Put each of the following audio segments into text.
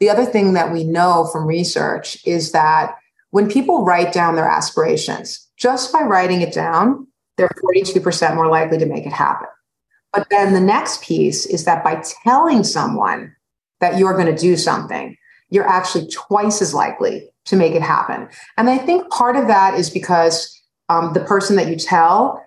the other thing that we know from research is that when people write down their aspirations, just by writing it down, they're 42% more likely to make it happen. But then the next piece is that by telling someone that you're going to do something, you're actually twice as likely to make it happen. And I think part of that is because um, the person that you tell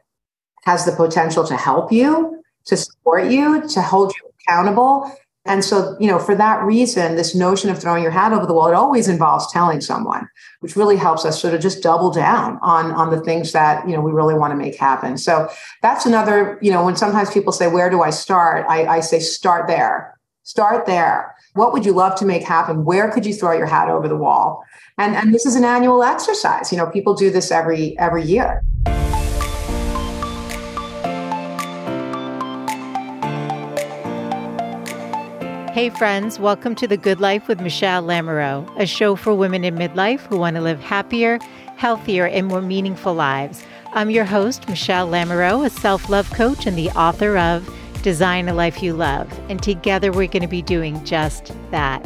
has the potential to help you, to support you, to hold you accountable. And so, you know, for that reason, this notion of throwing your hat over the wall, it always involves telling someone, which really helps us sort of just double down on, on the things that, you know, we really want to make happen. So that's another, you know, when sometimes people say, where do I start? I, I say, start there. Start there. What would you love to make happen? Where could you throw your hat over the wall? And, and this is an annual exercise. You know, people do this every every year. Hey, friends, welcome to The Good Life with Michele Lamoureux, a show for women in midlife who want to live happier, healthier, and more meaningful lives. I'm your host, Michele Lamoureux, a self love coach and the author of Design a Life You Love. And together we're going to be doing just that.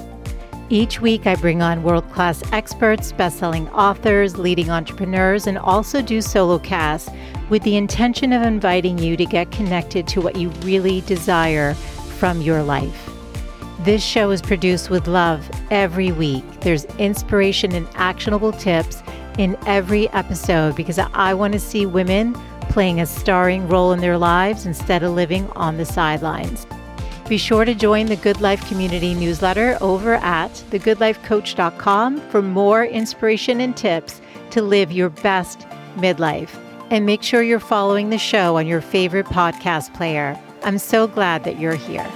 Each week, I bring on world class experts, best selling authors, leading entrepreneurs, and also do solo casts with the intention of inviting you to get connected to what you really desire from your life. This show is produced with love every week. There's inspiration and actionable tips in every episode because I want to see women playing a starring role in their lives instead of living on the sidelines. Be sure to join the Good Life Community newsletter over at thegoodlifecoach.com for more inspiration and tips to live your best midlife. And make sure you're following the show on your favorite podcast player. I'm so glad that you're here.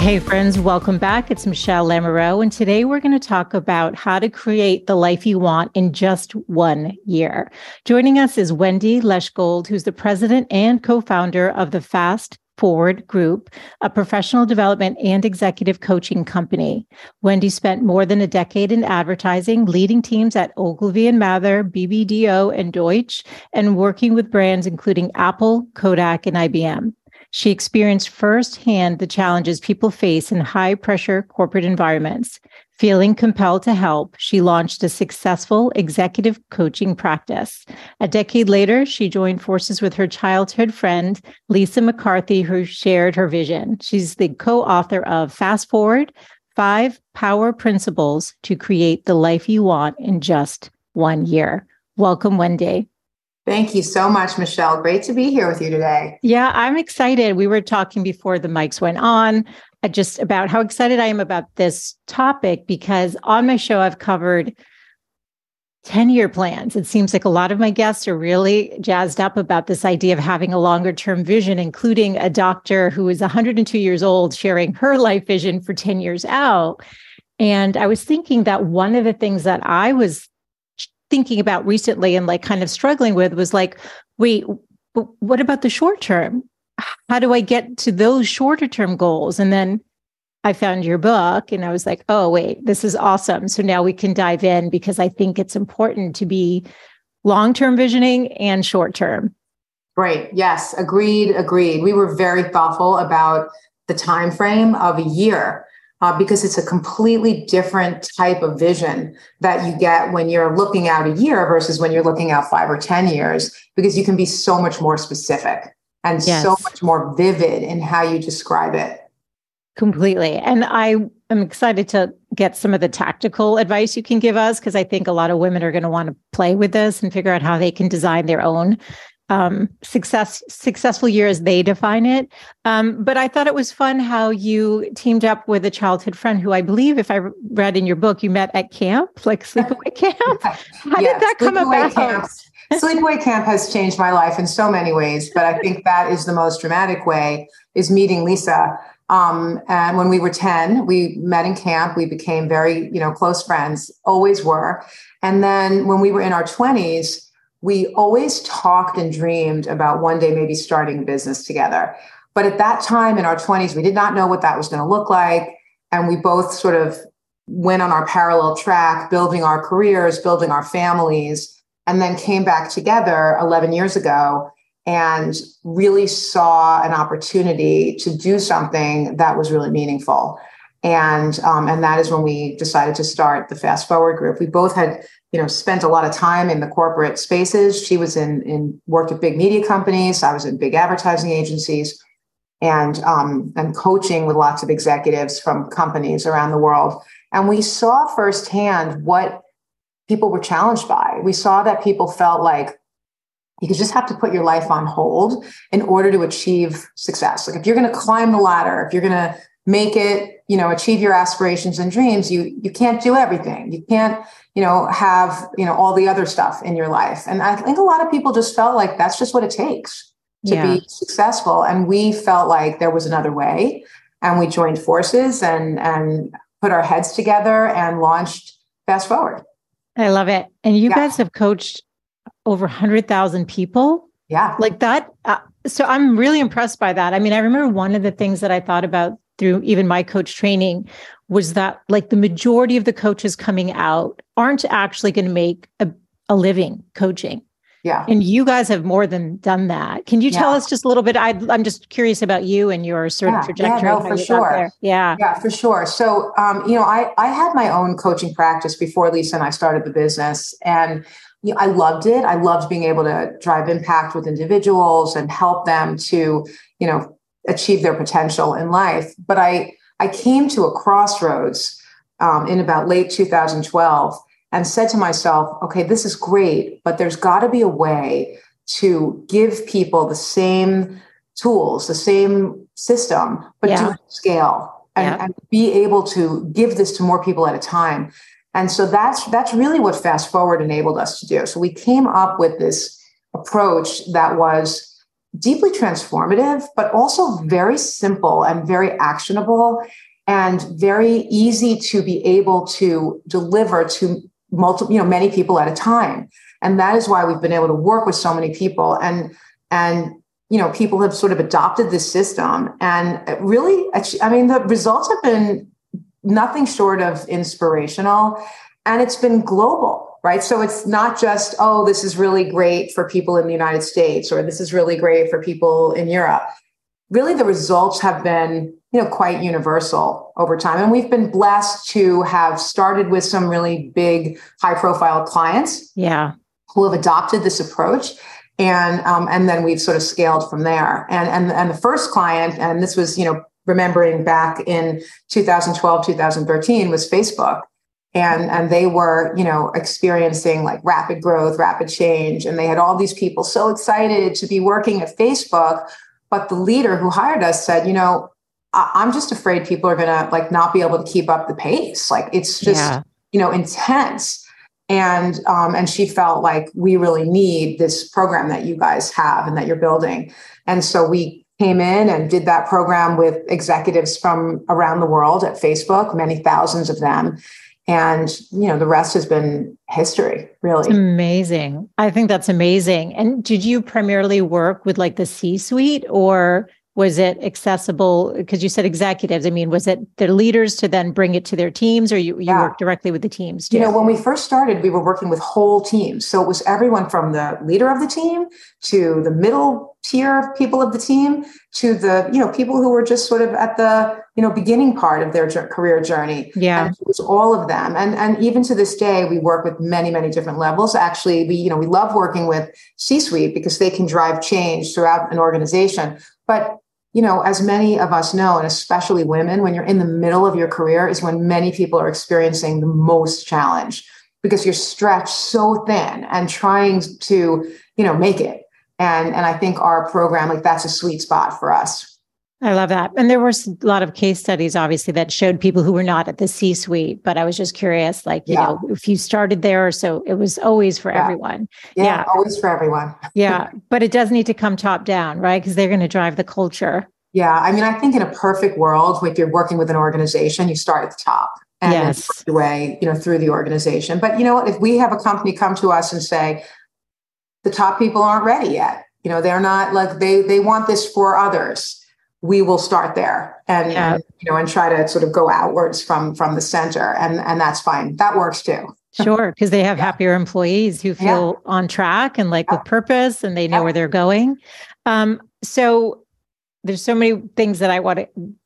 Hey, friends, welcome back. It's Michele Lamoureux, and today we're going to talk about how to create the life you want in just one year. Joining us is Wendy Leshgold, who's the president and co founder of the Fast Forward Group, a professional development and executive coaching company. Wendy spent more than a decade in advertising, leading teams at Ogilvy and Mather, BBDO, and Deutsch, and working with brands including Apple, Kodak, and IBM. She experienced firsthand the challenges people face in high pressure corporate environments. Feeling compelled to help, she launched a successful executive coaching practice. A decade later, she joined forces with her childhood friend, Lisa McCarthy, who shared her vision. She's the co author of Fast Forward Five Power Principles to Create the Life You Want in Just One Year. Welcome, Wendy. Thank you so much, Michele. Great to be here with you today. Yeah, I'm excited. We were talking before the mics went on uh, just about how excited I am about this topic because on my show, I've covered 10 year plans. It seems like a lot of my guests are really jazzed up about this idea of having a longer term vision, including a doctor who is 102 years old sharing her life vision for 10 years out. And I was thinking that one of the things that I was thinking about recently and like kind of struggling with was like, wait, what about the short term? How do I get to those shorter term goals? And then I found your book and I was like, oh, wait, this is awesome. So now we can dive in because I think it's important to be long term visioning and short term. Great. Yes, agreed. Agreed. We were very thoughtful about the time frame of a year uh, because it's a completely different type of vision that you get when you're looking out a year versus when you're looking out five or 10 years, because you can be so much more specific and yes. so much more vivid in how you describe it. Completely. And I am excited to get some of the tactical advice you can give us because I think a lot of women are going to want to play with this and figure out how they can design their own um, success successful year as they define it. Um, but I thought it was fun how you teamed up with a childhood friend who I believe, if I read in your book, you met at camp, like sleepaway camp. How did that come about? Camps. Sleepaway camp has changed my life in so many ways, but I think that is the most dramatic way is meeting Lisa. Um, and when we were 10, we met in camp. We became very, you know, close friends, always were. And then when we were in our 20s, we always talked and dreamed about one day maybe starting a business together. But at that time in our 20s, we did not know what that was going to look like. And we both sort of went on our parallel track, building our careers, building our families, and then came back together 11 years ago and really saw an opportunity to do something that was really meaningful. And um, and that is when we decided to start the Fast Forward Group. We both had you know spent a lot of time in the corporate spaces. She was in in worked at big media companies. I was in big advertising agencies, and um, and coaching with lots of executives from companies around the world. And we saw firsthand what people were challenged by. We saw that people felt like you could just have to put your life on hold in order to achieve success. Like if you're going to climb the ladder, if you're going to make it, you know, achieve your aspirations and dreams, you you can't do everything. You can't, you know, have, you know, all the other stuff in your life. And I think a lot of people just felt like that's just what it takes to yeah. be successful. And we felt like there was another way. And we joined forces and and put our heads together and launched Fast Forward. I love it. And you yeah. guys have coached over 100,000 people. Yeah. Like that. Uh, so I'm really impressed by that. I mean, I remember one of the things that I thought about through even my coach training was that like the majority of the coaches coming out aren't actually going to make a, a living coaching. Yeah. And you guys have more than done that. Can you tell us just a little bit? I, am just curious about you and your sort of trajectory. Yeah, no, for sure. Yeah. Yeah, for sure. So, um, you know, I, I had my own coaching practice before Lisa and I started the business. And you know, I loved it. I loved being able to drive impact with individuals and help them to, you know, achieve their potential in life. But I, I came to a crossroads um, in about late 2012 and said to myself, okay, this is great, but there's got to be a way to give people the same tools, the same system, but yeah. it scale and, yeah. and be able to give this to more people at a time. And so that's that's really what fast forward enabled us to do. So we came up with this approach that was deeply transformative, but also very simple and very actionable and very easy to be able to deliver to multiple, you know, many people at a time. And that is why we've been able to work with so many people. And and you know, people have sort of adopted this system. And really, I mean, the results have been nothing short of inspirational. And it's been global, right? So it's not just, oh, this is really great for people in the United States, or this is really great for people in Europe. Really, the results have been you know quite universal over time. And we've been blessed to have started with some really big high profile clients yeah. who have adopted this approach. And um, and then we've sort of scaled from there. And and and the first client and this was you know remembering back in 2012 2013 was facebook and and they were you know experiencing like rapid growth rapid change and they had all these people so excited to be working at facebook but the leader who hired us said you know I'm just afraid people are going to like not be able to keep up the pace. Like it's just, yeah. you know, intense. And um, and she felt like we really need this program that you guys have and that you're building. And so we came in and did that program with executives from around the world at Facebook, many thousands of them. And you know, the rest has been history, really. It's amazing. I think that's amazing. And did you primarily work with like the C-suite or was it accessible because you said executives i mean was it their leaders to then bring it to their teams or you, you yeah. work directly with the teams too? you know when we first started we were working with whole teams so it was everyone from the leader of the team to the middle tier of people of the team to the you know people who were just sort of at the you know beginning part of their career journey. Yeah. And it was all of them. And and even to this day we work with many many different levels. Actually we you know we love working with c suite because they can drive change throughout an organization. But you know, as many of us know, and especially women, when you're in the middle of your career is when many people are experiencing the most challenge because you're stretched so thin and trying to, you know, make it. And and I think our program, like that's a sweet spot for us. I love that. And there were a lot of case studies, obviously, that showed people who were not at the C suite. But I was just curious, like, you yeah. know, if you started there, so it was always for yeah. everyone. Yeah, yeah, always for everyone. yeah. But it does need to come top down, right? Because they're going to drive the culture. Yeah. I mean, I think in a perfect world, if you're working with an organization, you start at the top and yes. work your way, you know, through the organization. But you know what? If we have a company come to us and say, the top people aren't ready yet, you know, they're not like they they want this for others we will start there and, yeah. and, you know and try to sort of go outwards from from the center and and that's fine that works too Sure, because they have yeah. happier employees who feel yeah. on track and like with purpose and they know where they're going. Um, so there's so many things that I want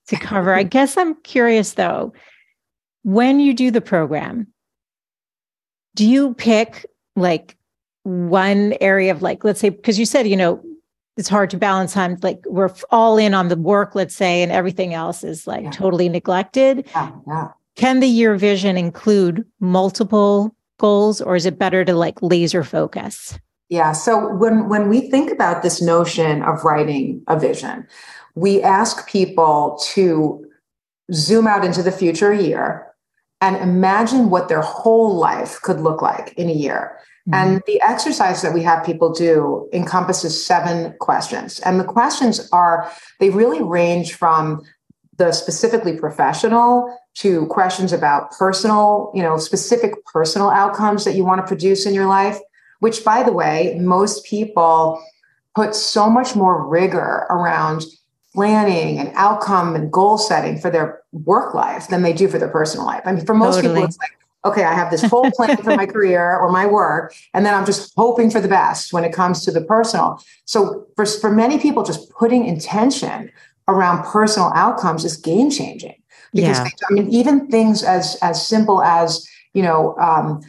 to cover. I guess I'm curious though, when you do the program, do you pick like one area of like, let's say, because you said, you know, it's hard to balance time. Like we're all in on the work, let's say, and everything else is like totally neglected. Yeah, yeah can the year vision include multiple goals or is it better to like laser focus? Yeah. So when when we think about this notion of writing a vision, we ask people to zoom out into the future year and imagine what their whole life could look like in a year. Mm-hmm. And the exercise that we have people do encompasses seven questions. And the questions are, they really range from the specifically professional to questions about personal, you know, specific personal outcomes that you want to produce in your life, which by the way, most people put so much more rigor around planning and outcome and goal setting for their work life than they do for their personal life. I mean, for most totally. people, it's like, okay, I have this whole plan for my career or my work, and then I'm just hoping for the best when it comes to the personal. So for, for many people, just putting intention around personal outcomes is game changing because yeah. I mean even things as as simple as you know um,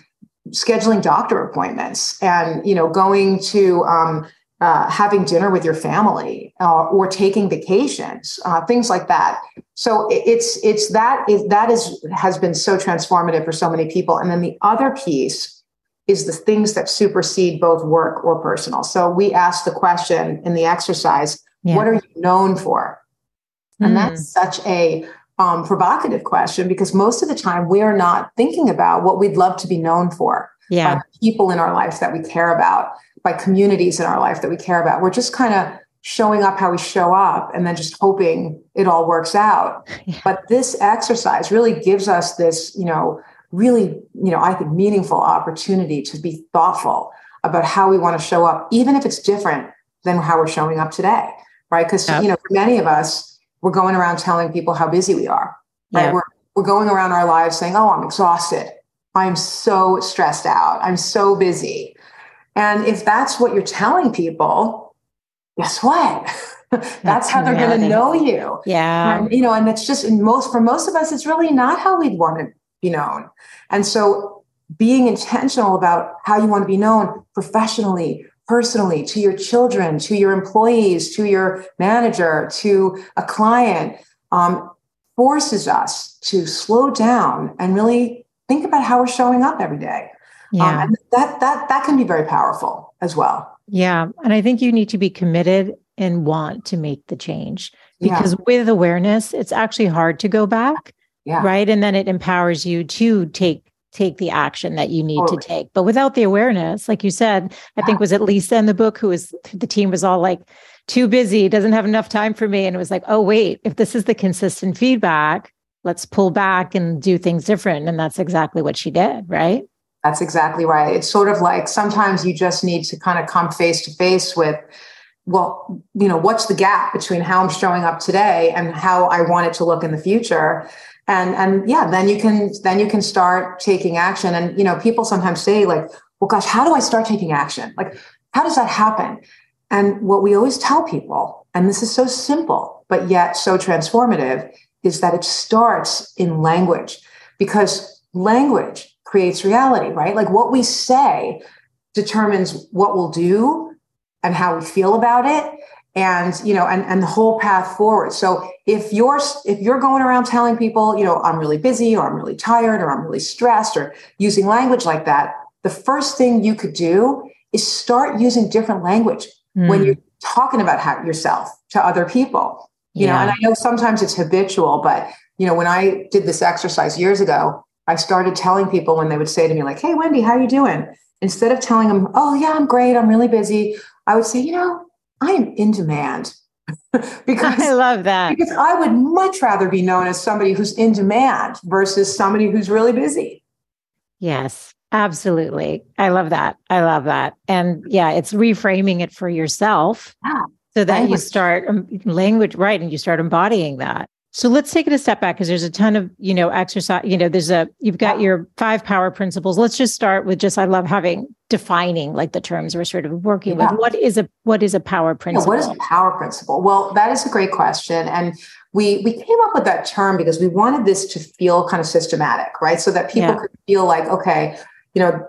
scheduling doctor appointments and you know going to um, uh, having dinner with your family uh, or taking vacations uh, things like that so it's it's that is that is has been so transformative for so many people and then the other piece is the things that supersede both work or personal so we ask the question in the exercise yeah. what are you known for and mm. that's such a um, provocative question because most of the time we are not thinking about what we'd love to be known for yeah. by people in our lives that we care about, by communities in our life that we care about. We're just kind of showing up how we show up and then just hoping it all works out. Yeah. But this exercise really gives us this, you know, really, you know, I think meaningful opportunity to be thoughtful about how we want to show up, even if it's different than how we're showing up today. Right. Because, yep. you know, for many of us, we're going around telling people how busy we are. Right. Yeah. We're, we're going around our lives saying, oh, I'm exhausted. I'm so stressed out. I'm so busy. And if that's what you're telling people, guess what? that's, that's how they're going to know you. Yeah. And, you know, and it's just in most, for most of us, it's really not how we'd want to be known. And so being intentional about how you want to be known professionally, personally to your children, to your employees, to your manager, to a client, um, forces us to slow down and really think about how we're showing up every day. Um, yeah. Um, and that that that can be very powerful as well. Yeah, and I think you need to be committed and want to make the change because yeah. with awareness, it's actually hard to go back. Yeah. Right. And then it empowers you to take take the action that you need totally. to take. But without the awareness, like you said, I think was at Lisa in the book who was the team was all like too busy, doesn't have enough time for me. And it was like, oh, wait, if this is the consistent feedback, let's pull back and do things different. And that's exactly what she did, right? That's exactly right. It's sort of like sometimes you just need to kind of come face to face with, well, you know, what's the gap between how I'm showing up today and how I want it to look in the future? and and yeah then you can then you can start taking action and you know people sometimes say like well gosh how do i start taking action like how does that happen and what we always tell people and this is so simple but yet so transformative is that it starts in language because language creates reality right like what we say determines what we'll do and how we feel about it and you know and and the whole path forward so if you're if you're going around telling people you know i'm really busy or i'm really tired or i'm really stressed or using language like that the first thing you could do is start using different language mm. when you're talking about how, yourself to other people you yeah. know and i know sometimes it's habitual but you know when i did this exercise years ago i started telling people when they would say to me like hey wendy how you doing instead of telling them oh yeah i'm great i'm really busy i would say you know I am in demand. because I love that. Because I would much rather be known as somebody who's in demand versus somebody who's really busy. Yes, absolutely. I love that. I love that. And yeah, it's reframing it for yourself yeah. so that language. you start um, language right and you start embodying that. So let's take it a step back because there's a ton of, you know, exercise, you know, there's a, you've got your five power principles. Let's just start with just, I love having defining like the terms we're sort of working yeah. with. What is a, what is a power principle? Yeah, what is a power principle? Well, that is a great question. And we, we came up with that term because we wanted this to feel kind of systematic, right? So that people yeah. could feel like, okay, you know,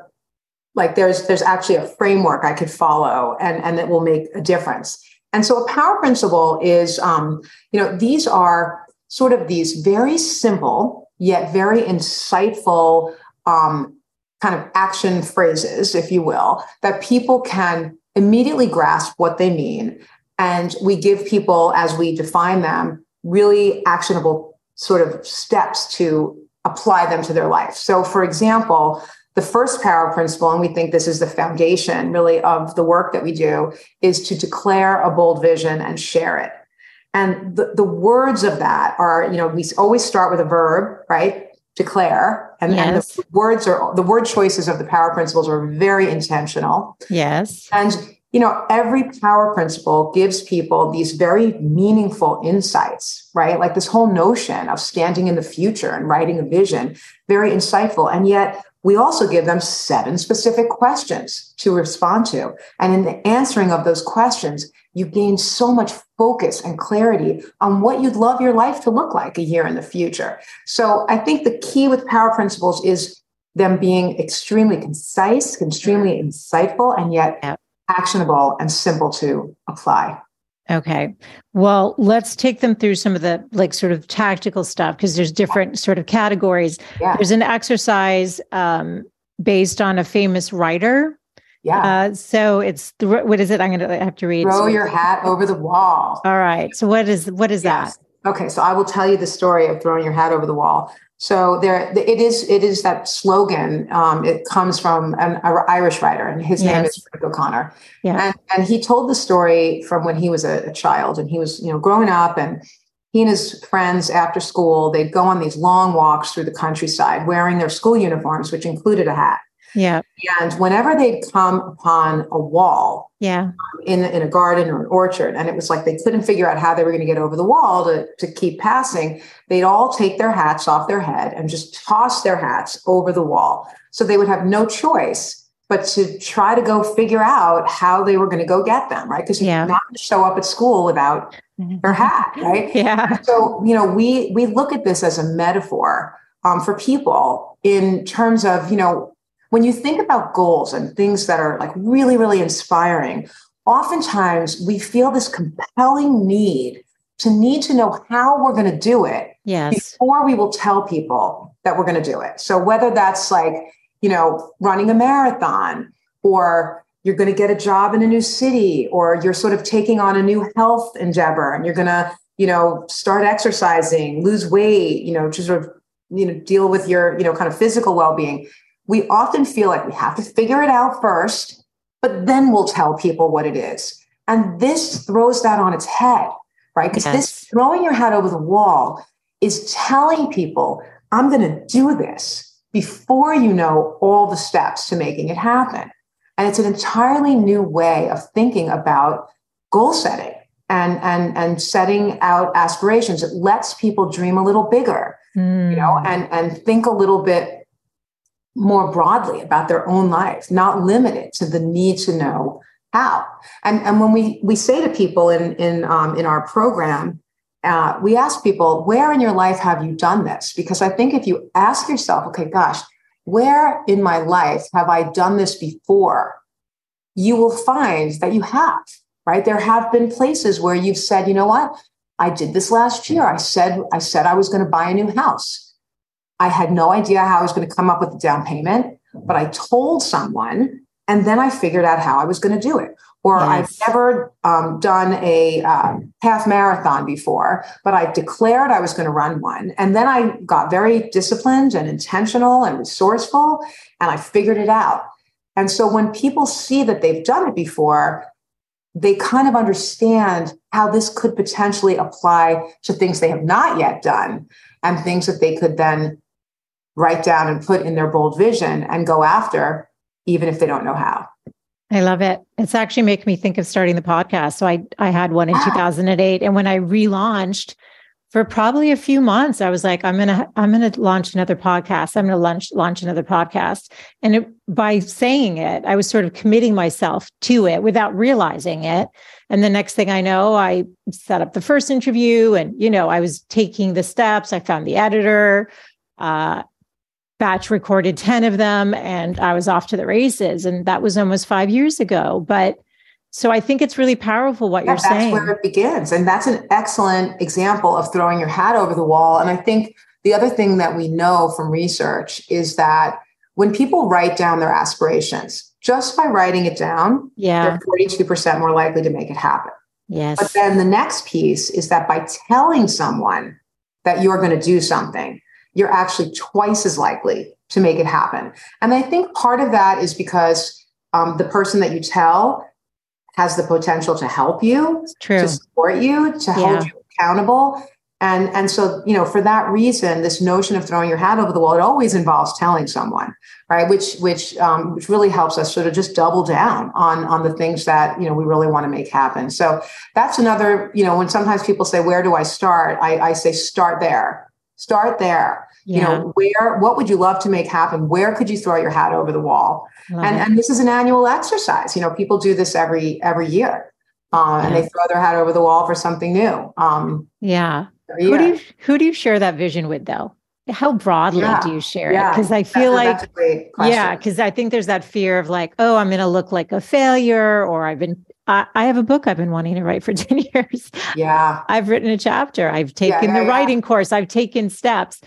like there's, there's actually a framework I could follow and, and that will make a difference. And so a power principle is, um, you know, these are sort of these very simple yet very insightful um, kind of action phrases, if you will, that people can immediately grasp what they mean. And we give people, as we define them, really actionable sort of steps to apply them to their life. So, for example, the first power principle, and we think this is the foundation really of the work that we do, is to declare a bold vision and share it. And the, the words of that are, you know, we always start with a verb, right? Declare. And, yes. and the words are the word choices of the power principles are very intentional. Yes. And you know, every power principle gives people these very meaningful insights, right? Like this whole notion of standing in the future and writing a vision, very insightful. And yet we also give them seven specific questions to respond to. And in the answering of those questions, you gain so much focus and clarity on what you'd love your life to look like a year in the future. So I think the key with power principles is them being extremely concise, extremely insightful, and yet actionable and simple to apply. Okay. Well, let's take them through some of the like sort of tactical stuff because there's different sort of categories. Yeah. There's an exercise um, based on a famous writer yeah. Uh, so it's what is it? I'm going to have to read. Throw your hat over the wall. All right. So what is what is yes. that? Okay. So I will tell you the story of throwing your hat over the wall. So there, it is. It is that slogan. Um, it comes from an, an, Irish writer, and his yes. name is Frank O'Connor. Yeah. And, and he told the story from when he was a, a child, and he was, you know, growing up, and he and his friends after school they'd go on these long walks through the countryside wearing their school uniforms, which included a hat. Yeah. And whenever they'd come upon a wall, yeah, um, in in a garden or an orchard, and it was like they couldn't figure out how they were going to get over the wall to to keep passing, they'd all take their hats off their head and just toss their hats over the wall. So they would have no choice but to try to go figure out how they were going to go get them, right? Because yeah. not to show up at school without mm-hmm. their hat, right? Yeah. So you know, we we look at this as a metaphor um, for people in terms of you know when you think about goals and things that are like really, really inspiring, oftentimes we feel this compelling need to need to know how we're going to do it yes. before we will tell people that we're going to do it. So whether that's like, you know, running a marathon or you're going to get a job in a new city or you're sort of taking on a new health endeavor and you're going to, you know, start exercising, lose weight, you know, to sort of, you know, deal with your, you know, kind of physical well-being we often feel like we have to figure it out first, but then we'll tell people what it is. And this throws that on its head, right? Because yes. this throwing your head over the wall is telling people, I'm going to do this before you know all the steps to making it happen. And it's an entirely new way of thinking about goal setting and and and setting out aspirations. It lets people dream a little bigger, mm. you know, hmm. and and think a little bit more broadly about their own life, not limited to the need to know how. And, and when we, we say to people in, in, um, in our program, uh, we ask people, where in your life have you done this? Because I think if you ask yourself, okay, gosh, where in my life have I done this before? You will find that you have, right? There have been places where you've said, you know what? I did this last year. I said, I said I was going to buy a new house. I had no idea how I was going to come up with the down payment, but I told someone and then I figured out how I was going to do it. Or yes. I've never um, done a uh, half marathon before, but I declared I was going to run one. And then I got very disciplined and intentional and resourceful, and I figured it out. And so when people see that they've done it before, they kind of understand how this could potentially apply to things they have not yet done and things that they could then write down and put in their bold vision and go after, even if they don't know how. I love it. It's actually making me think of starting the podcast. So I I had one in 2008 and when I relaunched for probably a few months i was like i'm gonna i'm gonna launch another podcast. I'm gonna launch launch another podcast. And it, by saying it i was sort of committing myself to it without realizing it. And the next thing i know i set up the first interview and you know i was taking the steps. I found the editor. Uh, batch recorded 10 of them and i was off to the races and that was almost five years ago but so I think it's really powerful what yeah, you're that's saying. That's where it begins. And that's an excellent example of throwing your hat over the wall. And I think the other thing that we know from research is that when people write down their aspirations, just by writing it down, yeah. they're 42% more likely to make it happen. Yes. But then the next piece is that by telling someone that you're going to do something, you're actually twice as likely to make it happen. And I think part of that is because um, the person that you tell has the potential to help you, to support you, to hold you accountable. And, and so, you know, for that reason, this notion of throwing your hat over the wall, it always involves telling someone, right? Which, which, um, which really helps us sort of just double down on, on the things that, you know, we really want to make happen. So that's another, you know, when sometimes people say, where do I start? I, I say, start there, start there. Yeah. You know, where, what would you love to make happen? Where could you throw your hat over the wall? and, and this is an annual exercise. You know, people do this every every year, um, and they throw their hat over the wall for something new. Um, yeah. Who do you who do you share that vision with, though? How broadly yeah. do you share yeah. it? Because I feel like, yeah, because I think there's that fear of like, oh, I'm going to look like a failure, or I've been I, I, have a book I've been wanting to write for 10 years. Yeah. I've written a chapter. I've taken yeah, yeah, the writing course. I've taken steps.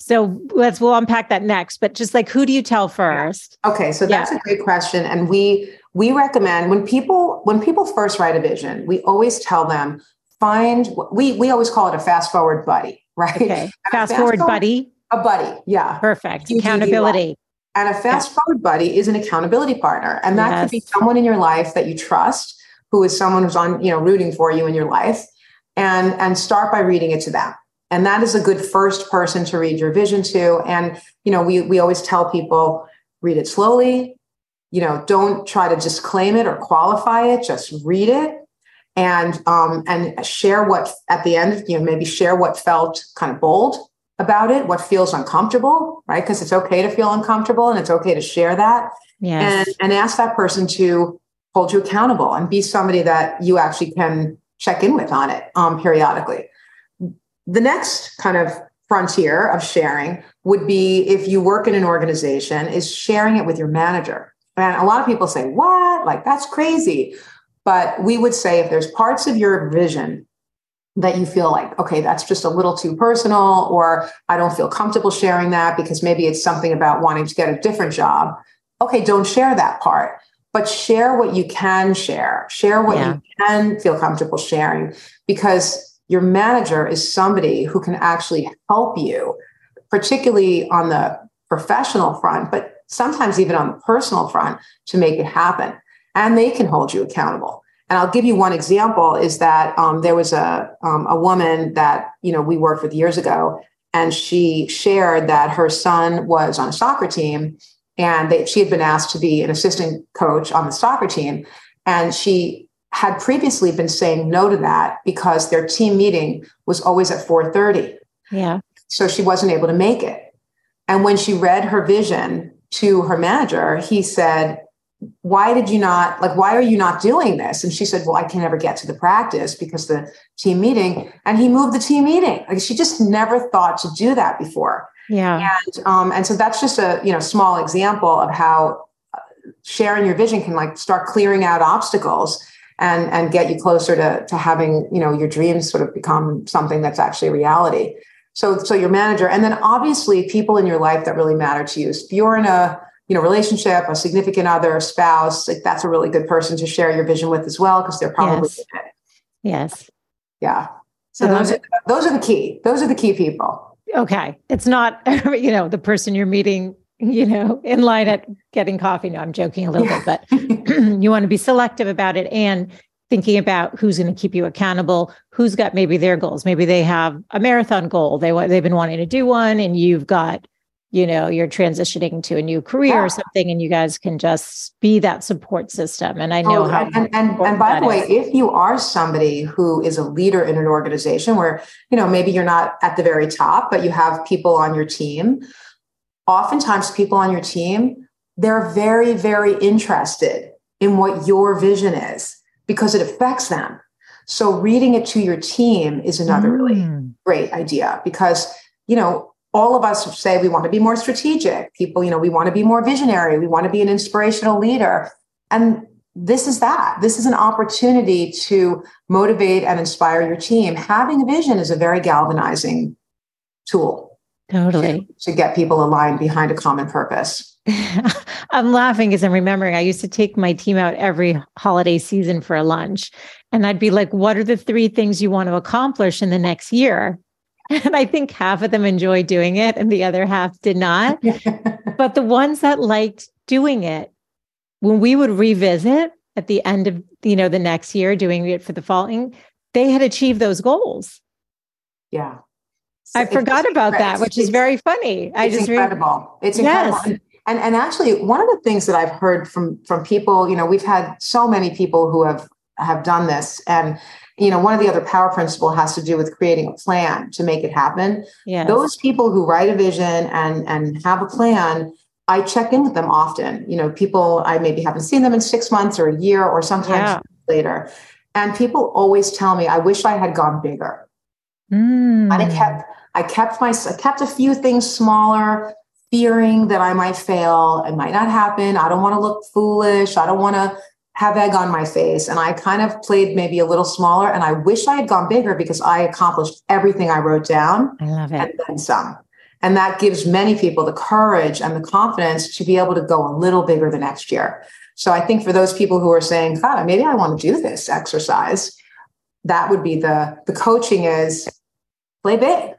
So let's we'll unpack that next. But just like who do you tell first? Okay, so that's yeah. a great question. And we we recommend when people when people first write a vision, we always tell them find we we always call it a fast forward buddy, right? Okay. Fast, fast forward, forward buddy. A buddy, yeah. Perfect. Accountability. And a fast forward buddy is an accountability partner. And that yes. could be someone in your life that you trust, who is someone who's on, you know, rooting for you in your life. And and start by reading it to them and that is a good first person to read your vision to and you know we we always tell people read it slowly you know don't try to just claim it or qualify it just read it and um, and share what at the end you know maybe share what felt kind of bold about it what feels uncomfortable right because it's okay to feel uncomfortable and it's okay to share that yes. and and ask that person to hold you accountable and be somebody that you actually can check in with on it um, periodically the next kind of frontier of sharing would be if you work in an organization is sharing it with your manager. And a lot of people say, "What? Like that's crazy." But we would say if there's parts of your vision that you feel like, okay, that's just a little too personal, or I don't feel comfortable sharing that because maybe it's something about wanting to get a different job. Okay, don't share that part, but share what you can share. Share what yeah. you can feel comfortable sharing because your manager is somebody who can actually help you, particularly on the professional front, but sometimes even on the personal front to make it happen. And they can hold you accountable. And I'll give you one example is that um, there was a, um, a woman that, you know, we worked with years ago, and she shared that her son was on a soccer team and they, she had been asked to be an assistant coach on the soccer team. And she had previously been saying no to that because their team meeting was always at 4:30. Yeah. So she wasn't able to make it. And when she read her vision to her manager, he said, "Why did you not like why are you not doing this?" And she said, "Well, I can never get to the practice because the team meeting." And he moved the team meeting. Like she just never thought to do that before. Yeah. And um and so that's just a, you know, small example of how uh, sharing your vision can like start clearing out obstacles and and get you closer to to having you know your dreams sort of become something that's actually reality so so your manager and then obviously people in your life that really matter to you if you're in a you know relationship a significant other spouse like that's a really good person to share your vision with as well because they're probably yes. yes yeah so those are, those are the key those are the key people okay it's not you know the person you're meeting you know, in line at getting coffee. No, I'm joking a little bit, but you want to be selective about it and thinking about who's going to keep you accountable, who's got maybe their goals. Maybe they have a marathon goal. They they've been wanting to do one and you've got you know you're transitioning to a new career yeah. or something and you guys can just be that support system and i know oh, how and and, and by the way is. if you are somebody who is a leader in an organization where you know maybe you're not at the very top but you have people on your team oftentimes people on your team they're very very interested in what your vision is because it affects them so reading it to your team is another mm. really great idea because you know all of us say we want to be more strategic. People, you know, we want to be more visionary. We want to be an inspirational leader. And this is that. This is an opportunity to motivate and inspire your team. Having a vision is a very galvanizing tool. Totally. To, to get people aligned behind a common purpose. I'm laughing because I'm remembering I used to take my team out every holiday season for a lunch. And I'd be like, what are the three things you want to accomplish in the next year? And I think half of them enjoyed doing it and the other half did not. but the ones that liked doing it, when we would revisit at the end of, you know, the next year doing it for the following, they had achieved those goals. Yeah. So I forgot about that, which is very funny. I just incredible. Re- it's incredible. Yes. And and actually one of the things that I've heard from from people, you know, we've had so many people who have have done this and you know one of the other power principle has to do with creating a plan to make it happen. Yes. those people who write a vision and and have a plan i check in with them often. You know people i maybe haven't seen them in six months or a year or sometimes yeah. later. And people always tell me i wish i had gone bigger. Mm. and i kept i kept my i kept a few things smaller fearing that i might fail. It might not happen. I don't want to look foolish. I don't want to have egg on my face. And I kind of played maybe a little smaller. And I wish I had gone bigger because I accomplished everything I wrote down. I love it. And then some. And that gives many people the courage and the confidence to be able to go a little bigger the next year. So I think for those people who are saying, God, maybe I want to do this exercise, that would be the the coaching is play big.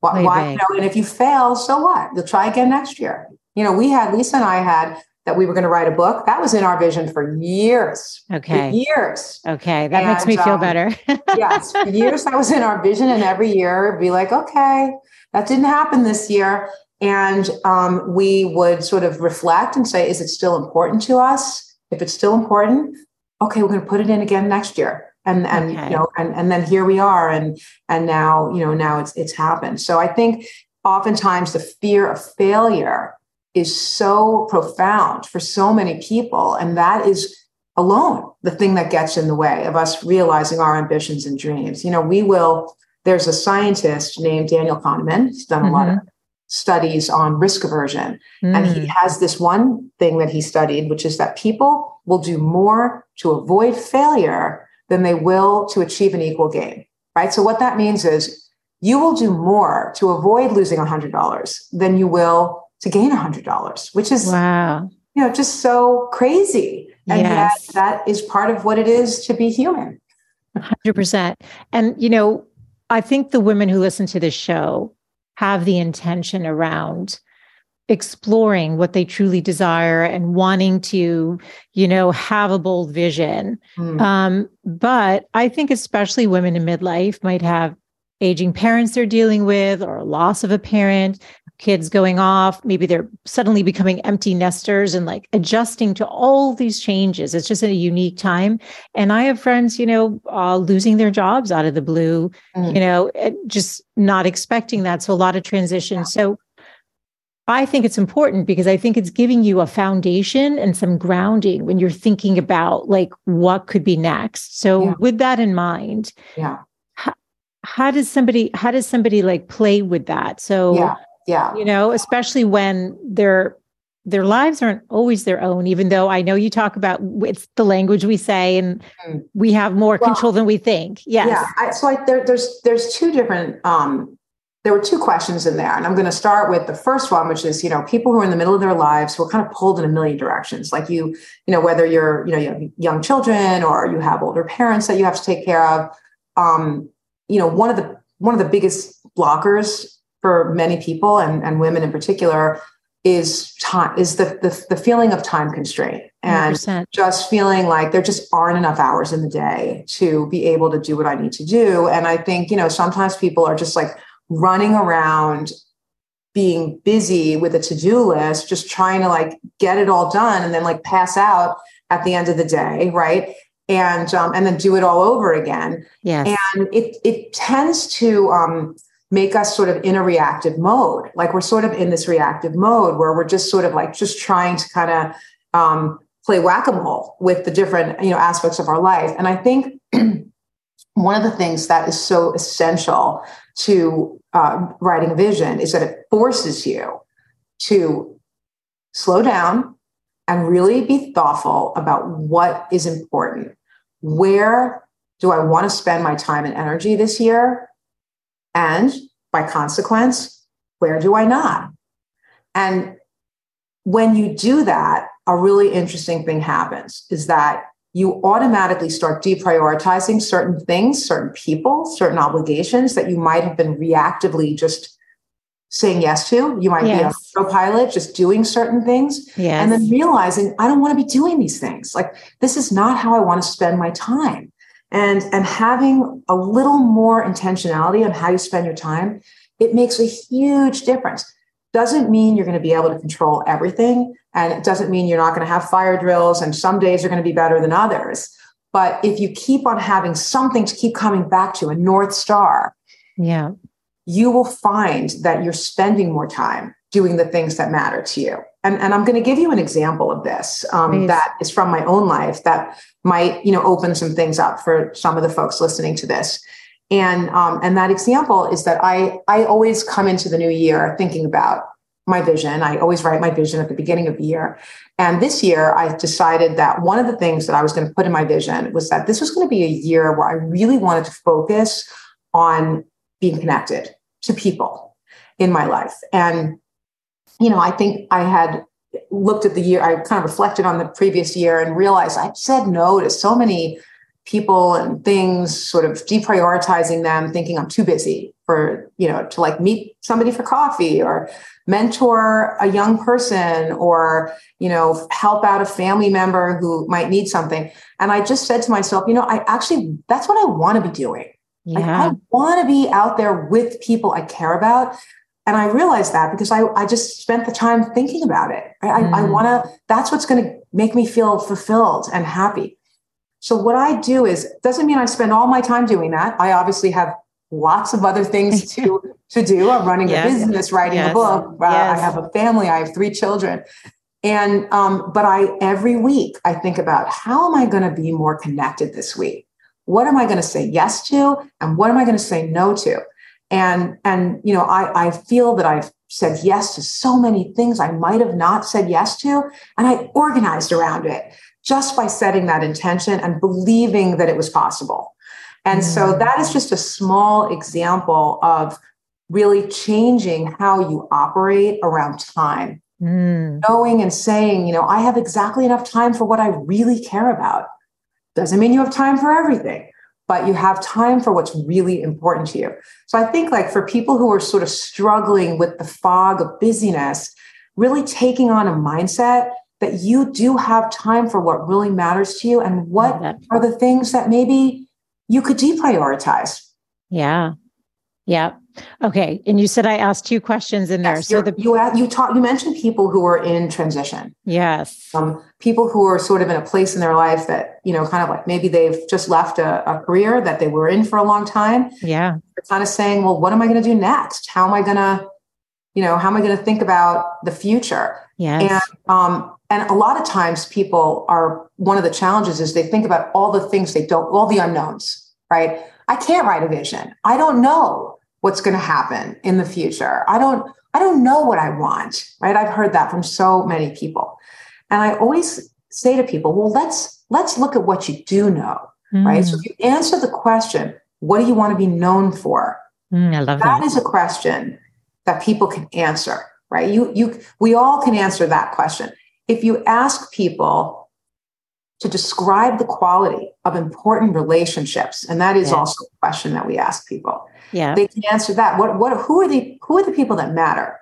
Why, play why big. You know, and if you fail, so what? You'll try again next year. You know, we had Lisa and I had that we were going to write a book. That was in our vision for years. Okay. For years. Okay. That and, makes me feel um, better. yes. For years that was in our vision. And every year it'd be like, okay, that didn't happen this year. And um, we would sort of reflect and say, is it still important to us? If it's still important, okay, we're going to put it in again next year. And and okay. you know, and and then here we are, and and now you know now it's it's happened. So I think oftentimes the fear of failure is so profound for so many people. And that is alone the thing that gets in the way of us realizing our ambitions and dreams. You know, we will, there's a scientist named Daniel Kahneman, he's done a mm-hmm. lot of studies on risk aversion. Mm. And he mm. has this one thing that he studied, which is that people will do more to avoid failure than they will to achieve an equal gain. Right. So what that means is you will do more to avoid losing $100 than you will to gain $100, which is wow. you know just so crazy. And yes. yet that is part of what it is to be human. 100%. And you know, I think the women who listen to this show have the intention around exploring what they truly desire and wanting to you know have a bold vision mm. um, but i think especially women in midlife might have aging parents they're dealing with or loss of a parent kids going off maybe they're suddenly becoming empty nesters and like adjusting to all these changes it's just a unique time and i have friends you know uh, losing their jobs out of the blue mm. you know just not expecting that so a lot of transition yeah. so I think it's important because I think it's giving you a foundation and some grounding when you're thinking about like what could be next. So yeah. with that in mind, yeah. How, how does somebody how does somebody like play with that? So yeah yeah. You know, especially when their their lives aren't always their own, even though I know you talk about it's the language we say and mm. we have more well, control than we think. Yes. Yeah. I, so I, there, there's there's two different um, there were two questions in there. And I'm going to start with the first one, which is, you know, people who are in the middle of their lives who are kind of pulled in a million directions. Like you, you know, whether you're, you know, you have young children or you have older parents that you have to take care of. Um, you know, one of the one of the biggest blockers for many people and, and women in particular is time is the, the, the feeling of time constraint and 100%. just feeling like there just aren't enough hours in the day to be able to do what I need to do. And I think, you know, sometimes people are just like running around being busy with a to-do list, just trying to like get it all done and then like pass out at the end of the day, right? And um, and then do it all over again. Yes. And it it tends to um, make us sort of in a reactive mode. Like we're sort of in this reactive mode where we're just sort of like just trying to kind of um, play whack-a-mole with the different you know aspects of our life. And I think one of the things that is so essential to uh, writing a vision is that it forces you to slow down and really be thoughtful about what is important. Where do I want to spend my time and energy this year? And by consequence, where do I not? And when you do that, a really interesting thing happens is that you automatically start deprioritizing certain things, certain people, certain obligations that you might have been reactively just saying yes to. You might yes. be a pilot, just doing certain things. Yes. And then realizing I don't want to be doing these things. Like this is not how I want to spend my time. And, and having a little more intentionality on how you spend your time, it makes a huge difference. Doesn't mean you're going to be able to control everything. And it doesn't mean you're not going to have fire drills and some days are going to be better than others. But if you keep on having something to keep coming back to, a North Star, yeah, you will find that you're spending more time doing the things that matter to you. And, and I'm going to give you an example of this um, that is from my own life that might, you know, open some things up for some of the folks listening to this. And um, and that example is that I I always come into the new year thinking about my vision. I always write my vision at the beginning of the year. And this year, I decided that one of the things that I was going to put in my vision was that this was going to be a year where I really wanted to focus on being connected to people in my life. And, you know, I think I had looked at the year, I kind of reflected on the previous year and realized I'd said no to so many people and things, sort of deprioritizing them, thinking I'm too busy for, you know, to like meet somebody for coffee or mentor a young person or, you know, help out a family member who might need something. And I just said to myself, you know, I actually, that's what I want to be doing. Yeah. Like, I want to be out there with people I care about. And I realized that because I, I just spent the time thinking about it. I, mm. I, I want to, that's what's going to make me feel fulfilled and happy. So what I do is doesn't mean I spend all my time doing that. I obviously have lots of other things to to do. I'm running yes. a business, writing yes. a book. Uh, yes. I have a family. I have three children. And um, but I every week I think about how am I going to be more connected this week? What am I going to say yes to, and what am I going to say no to? And and you know I I feel that I've said yes to so many things I might have not said yes to, and I organized around it just by setting that intention and believing that it was possible. And so mm. that is just a small example of really changing how you operate around time. Mm. Knowing and saying, you know, I have exactly enough time for what I really care about. Doesn't mean you have time for everything, but you have time for what's really important to you. So I think, like, for people who are sort of struggling with the fog of busyness, really taking on a mindset that you do have time for what really matters to you and what are the things that maybe you could deprioritize. Yeah. Yeah. Okay. And you said I asked two questions in there. so the you you talk you mentioned people who are in transition. Yes. Um, people who are sort of in a place in their life that you know, kind of like maybe they've just left a, a career that they were in for a long time. Yeah. They're kind of saying, well, what am I going to do next? How am I going to, you know, how am I going to think about the future? Yes. And um, and a lot of times people are one of the challenges is they think about all the things they don't all the unknowns right i can't write a vision i don't know what's going to happen in the future. I don't i don't know what i want right? I've heard that from so many people. And i always say to people well let's let's look at what you do know mm. right? So if you answer the question what do you want to be known for? Mm, I love that, that. is a question that people can answer right? You you we all can answer that question. If you ask people to describe the quality of important relationships, and that is yeah. also a question that we ask people. Yeah. They can answer that. What what who are the who are the people that matter?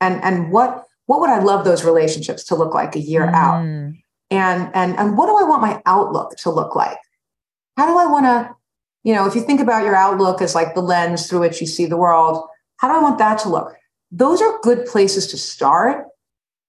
And and what what would I love those relationships to look like a year mm. out? And and and what do I want my outlook to look like? How do I want to, you know, if you think about your outlook as like the lens through which you see the world, how do I want that to look? those are good places to start.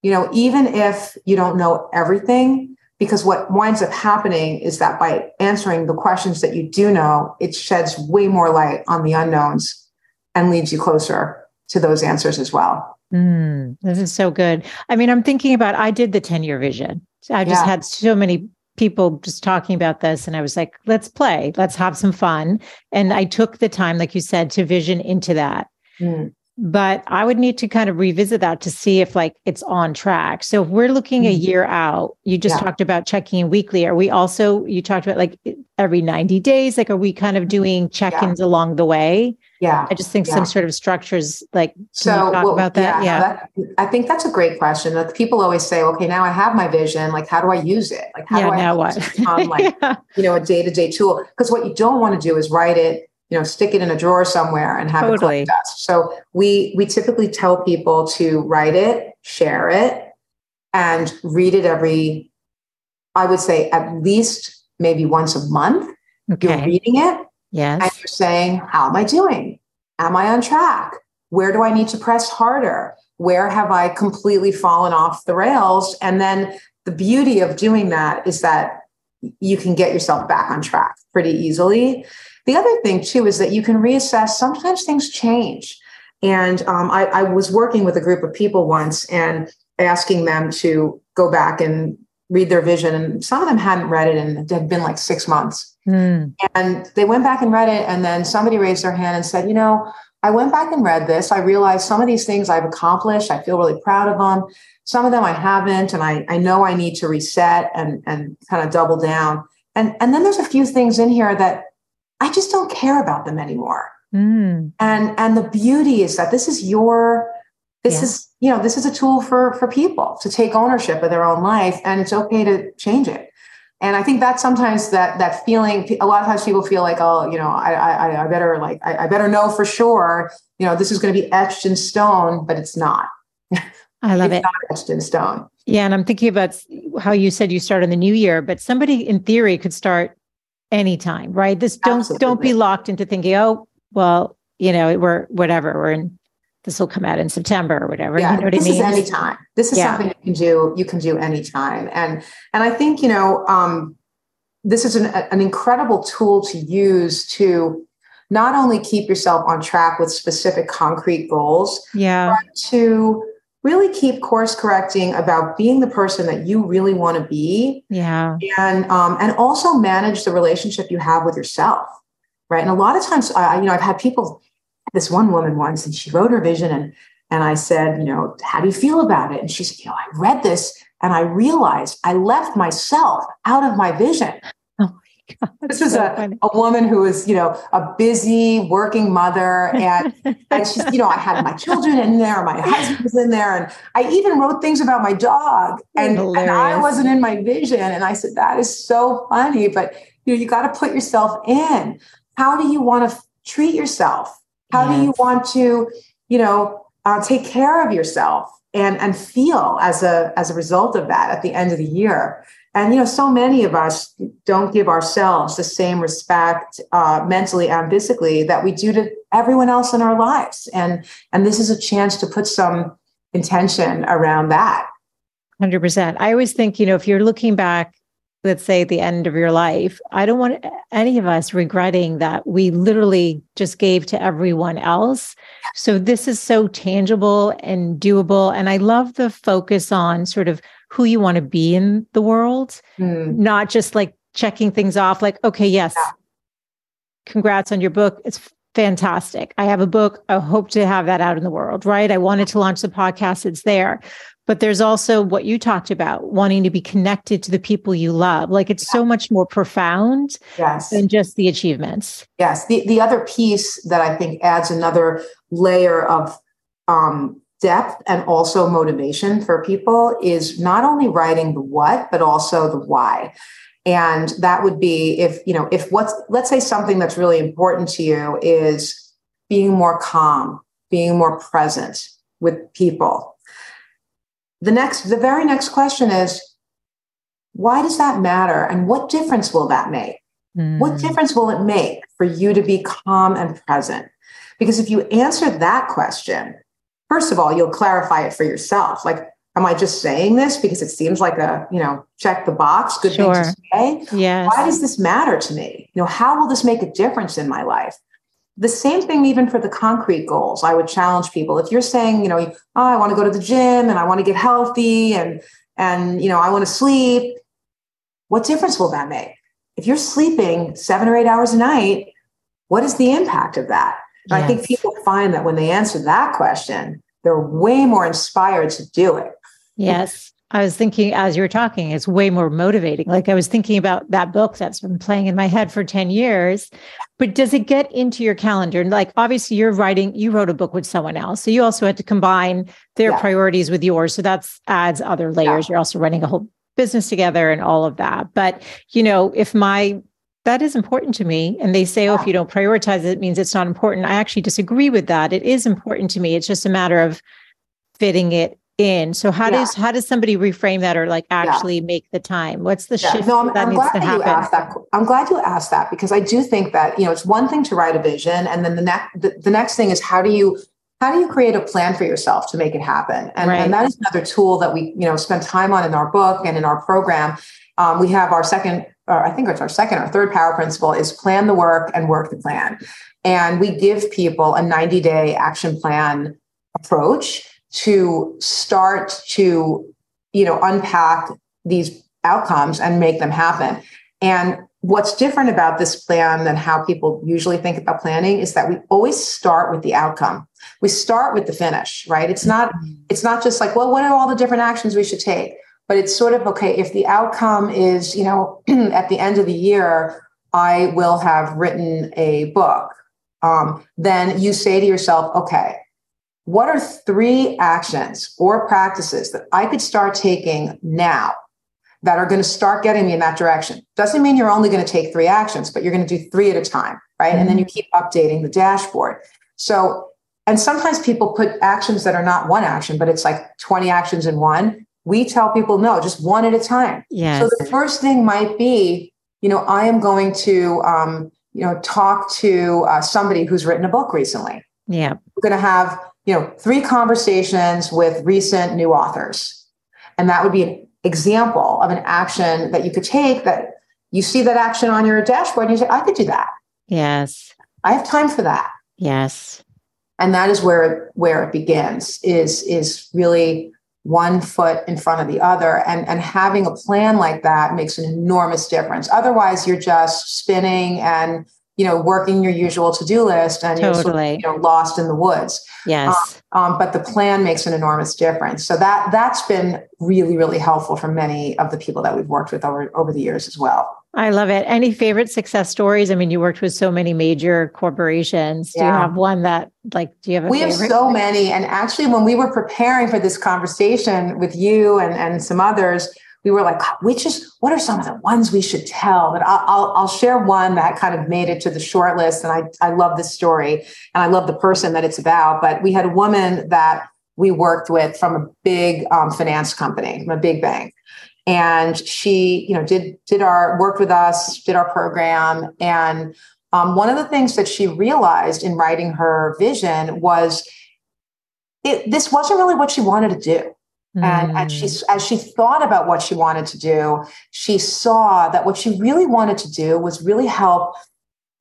You know, even if you don't know everything, because what winds up happening is that by answering the questions that you do know, it sheds way more light on the unknowns and leads you closer to those answers as well. Mm, this is so good. I mean, I'm thinking about I did the 10 year vision. I just yeah. had so many people just talking about this and I was like, let's play, let's have some fun. And I took the time, like you said, to vision into that. Mm but I would need to kind of revisit that to see if like it's on track. So if we're looking a mm-hmm. year out, you just yeah. talked about checking in weekly. Are we also you talked about like every 90 days? Like are we kind of doing check-ins yeah. along the way? Yeah. I just think yeah. some sort of structures like so talk well, about that. Yeah. That, I think that's a great question. That people always say, okay, now I have my vision. Like, how do I use it? Like how do I now what? become like, you know, a day-to-day tool? Because what you don't want to do is write it you know stick it in a drawer somewhere and have totally. it collect dust. So we we typically tell people to write it share it and read it every i would say at least maybe once a month. Okay. you're reading it yes. and you're saying how am i doing? Am i on track? Where do i need to press harder? Where have i completely fallen off the rails? And then the beauty of doing that is that you can get yourself back on track pretty easily the other thing, too, is that you can reassess. Sometimes things change. And um, I, I was working with a group of people once and asking them to go back and read their vision. And some of them hadn't read it and it had been like six months. Mm. And they went back and read it. And then somebody raised their hand and said, You know, I went back and read this. I realized some of these things I've accomplished. I feel really proud of them. Some of them I haven't. And I, I know I need to reset and, and kind of double down. And, and then there's a few things in here that I just don't care about them anymore. Mm. And and the beauty is that this is your this yeah. is you know this is a tool for for people to take ownership of their own life and it's okay to change it and i think that sometimes that that feeling a lot of times people feel like oh you know i i, I better like I, I better know for sure you know this is going to be etched in stone but it's not i love it not etched in stone yeah and i'm thinking about how you said you start in the new year but somebody in theory could start anytime, right? This don't Absolutely. don't be locked into thinking, oh, well, you know, we're whatever, we're in this will come out in September or whatever. Yeah, you know what this I mean? is anytime. This is yeah. something you can do, you can do anytime. And and I think, you know, um, this is an, an incredible tool to use to not only keep yourself on track with specific concrete goals, yeah, to really keep course correcting about being the person that you really want to be. Yeah. And um, and also manage the relationship you have with yourself right? And a lot of times I, you know i've had people this one woman once and she wrote her vision and and i said you know how do you feel about it? And she said you know i read this and i realized i left myself out of my vision God, this is so a, a woman who is, you know, a busy working mother. And, and she's, you know, I had my children in there, my husband was in there. And I even wrote things about my dog. And, and I wasn't in my vision. And I said, that is so funny. But, you know, you got to put yourself in. How do you want to f- treat yourself? How yes. do you want to, you know, uh, take care of yourself and, and feel as a, as a result of that at the end of the year? And you know so many of us don't give ourselves the same respect uh, mentally and physically that we do to everyone else in our lives. And and this is a chance to put some intention around that. 100% i always think you know if you're looking back let's say the end of your life i don't want any of us regretting that we literally just gave to everyone else. So this is so tangible and doable. And i love the focus on sort of who you want to be in the world, mm. not just like checking things off like, okay, yes, yeah. congrats on your book. It's fantastic. I have a book. I hope to have that out in the world, right? I wanted to launch the podcast. It's there. But there's also what you talked about, wanting to be connected to the people you love. Like it's yeah. so much more profound yes. than just the achievements. Yes. The the other piece that I think adds another layer of um, depth and also motivation for people is not only writing the what, but also the why. And that would be if, you know, if what's, let's say something that's really important to you is being more calm, being more present with people. The next, the very next question is, why does that matter? And what difference will that make? Mm. What difference will it make for you to be calm and present? Because if you answer that question, first of all, you'll clarify it for yourself. Like, am I just saying this because it seems like a, you know, check the box, good sure. thing to say? Yes. Why does this matter to me? You know, how will this make a difference in my life? The same thing, even for the concrete goals, I would challenge people. If you're saying, you know, oh, I want to go to the gym and I want to get healthy and, and, you know, I want to sleep, what difference will that make? If you're sleeping seven or eight hours a night, what is the impact of that? Yes. I think people find that when they answer that question, they're way more inspired to do it. Yes. I was thinking as you were talking, it's way more motivating. Like I was thinking about that book that's been playing in my head for 10 years. But does it get into your calendar? And like obviously you're writing, you wrote a book with someone else. So you also had to combine their yeah. priorities with yours. So that's adds other layers. Yeah. You're also running a whole business together and all of that. But you know, if my that is important to me. And they say, oh, if you don't prioritize it, it means it's not important. I actually disagree with that. It is important to me. It's just a matter of fitting it in. So how yeah. does how does somebody reframe that or like actually yeah. make the time? What's the yeah. shift no, I'm, that I'm needs to happen? You asked that. I'm glad you asked that because I do think that you know it's one thing to write a vision, and then the next the, the next thing is how do you how do you create a plan for yourself to make it happen? And, right. and that is another tool that we you know spend time on in our book and in our program. Um, we have our second, or I think it's our second or third power principle is plan the work and work the plan. And we give people a 90 day action plan approach to start to you know unpack these outcomes and make them happen. And what's different about this plan than how people usually think about planning is that we always start with the outcome. We start with the finish right? It's not it's not just like well what are all the different actions we should take but it's sort of okay if the outcome is you know at the end of the year i will have written a book um, then you say to yourself okay what are three actions or practices that I could start taking now that are going to start getting me in that direction? Doesn't mean you're only going to take three actions, but you're going to do three at a time, right? Mm-hmm. And then you mm-hmm. keep updating the dashboard. So, and sometimes people put actions that are not one action, but it's like 20 actions in one. We tell people, no, just one at a time. Yes. So the first thing might be, you know, I am going to, um, you know, talk to uh, somebody who's written a book recently. Yeah. We're going to have you know, three conversations with recent new authors. And that would be an example of an action that you could take that you see that action on your dashboard and you say, I could do that. Yes. I have time for that. Yes. And that is where where it begins is is really one foot in front of the other. And and having a plan like that makes an enormous difference. Otherwise you're just spinning and you know, working your usual to-do list and totally. you're sort of, you know, lost in the woods. Yes. Um, um, but the plan makes an enormous difference. So that that's been really, really helpful for many of the people that we've worked with over, over the years as well. I love it. Any favorite success stories? I mean, you worked with so many major corporations. Do yeah. you have one that like do you have we favorite? have so many. And actually when we were preparing for this conversation with you and, and some others, we were like, which is what are some of the ones we should tell? But I'll, I'll, I'll share one that kind of made it to the short list, and I I love this story, and I love the person that it's about. But we had a woman that we worked with from a big um, finance company, from a big bank, and she you know did did our worked with us, did our program, and um, one of the things that she realized in writing her vision was it, this wasn't really what she wanted to do and as she, mm. as she thought about what she wanted to do, she saw that what she really wanted to do was really help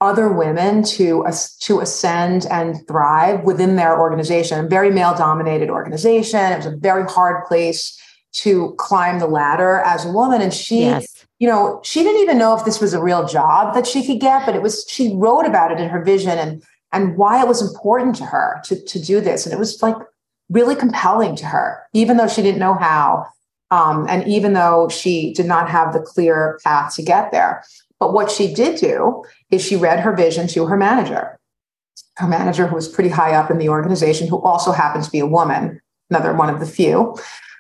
other women to, to ascend and thrive within their organization. A very male dominated organization. It was a very hard place to climb the ladder as a woman. And she, yes. you know, she didn't even know if this was a real job that she could get, but it was, she wrote about it in her vision and and why it was important to her to, to do this. And it was like really compelling to her, even though she didn't know how. Um, and even though she did not have the clear path to get there. But what she did do is she read her vision to her manager, her manager who was pretty high up in the organization, who also happens to be a woman, another one of the few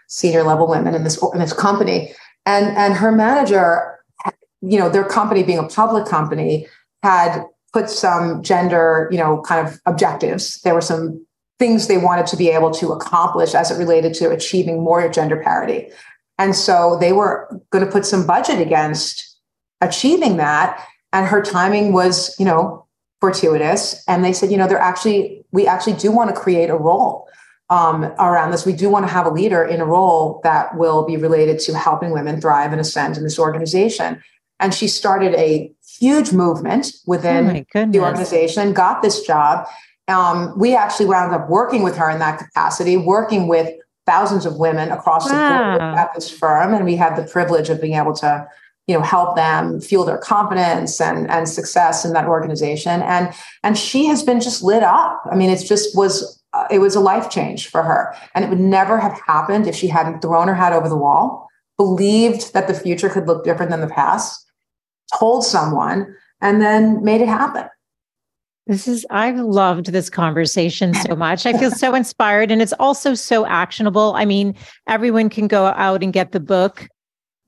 senior level women in this, in this company. And, and her manager, you know, their company being a public company, had put some gender, you know, kind of objectives. There were some things they wanted to be able to accomplish as it related to achieving more gender parity. And so they were going to put some budget against achieving that. And her timing was, you know, fortuitous. And they said, you know, they're actually, we actually do want to create a role um, around this. We do want to have a leader in a role that will be related to helping women thrive and ascend in this organization. And she started a huge movement within oh the organization, got this job. Um, we actually wound up working with her in that capacity, working with thousands of women across wow. the board at this firm. And we had the privilege of being able to you know help them fuel their confidence and and success in that organization and and she has been just lit up i mean it just was uh, it was a life change for her and it would never have happened if she hadn't thrown her hat over the wall believed that the future could look different than the past told someone and then made it happen this is, I've loved this conversation so much. I feel so inspired and it's also so actionable. I mean, everyone can go out and get the book.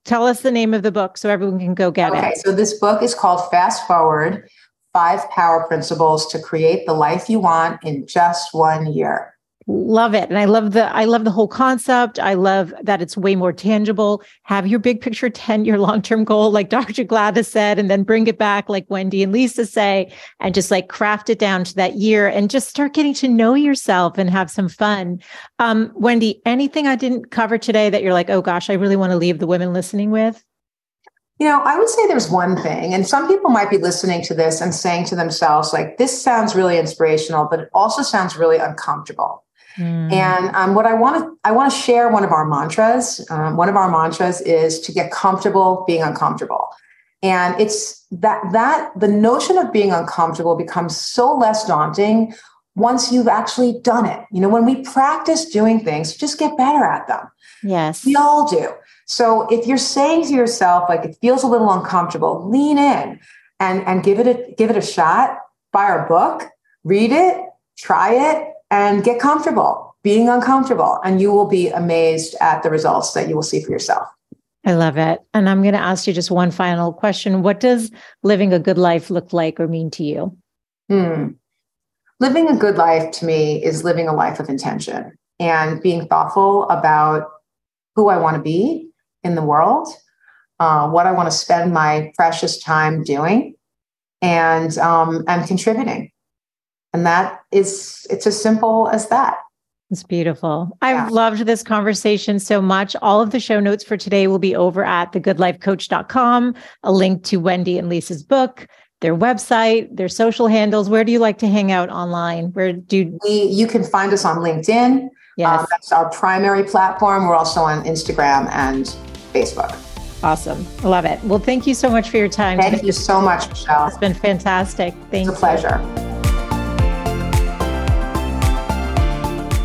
Tell us the name of the book so everyone can go get okay, it. Okay, so this book is called Fast Forward Five Power Principles to Create the Life You Want in Just One Year love it. And i love the i love the whole concept. I love that it's way more tangible. Have your big picture 10 year long term goal like dr gladys said and then bring it back like wendy and lisa say and just like craft it down to that year and just start getting to know yourself and have some fun. Um, wendy anything i didn't cover today that you're like oh gosh i really want to leave the women listening with? You know, I would say there's one thing, and some people might be listening to this and saying to themselves, like, this sounds really inspirational, but it also sounds really uncomfortable. Mm. And um, what I want to I want to share one of our mantras. Um, one of our mantras is to get comfortable being uncomfortable, and it's that that the notion of being uncomfortable becomes so less daunting once you've actually done it. You know, when we practice doing things, you just get better at them. Yes, we all do. So if you're saying to yourself like it feels a little uncomfortable, lean in and and give it a give it a shot. Buy our book, read it, try it and get comfortable being uncomfortable, and you will be amazed at the results that you will see for yourself. I love it. And I'm going to ask you just one final question. What does living a good life look like or mean to you? Hmm. Living a good life to me is living a life of intention and being thoughtful about who I want to be in the world, uh, what I want to spend my precious time doing, and um, and contributing. And that is, it's as simple as that. It's beautiful. I've loved this conversation so much. All of the show notes for today will be over at thegoodlifecoach.com, a link to Wendy and Lisa's book, their website, their social handles. Where do you like to hang out online? Where do we, you can find us on LinkedIn. Yes. Um, that's our primary platform. We're also on Instagram and Facebook. Awesome. Love it. Well, thank you so much for your time. Thank today. you so much, Michele. It's been fantastic. Thank it's a pleasure.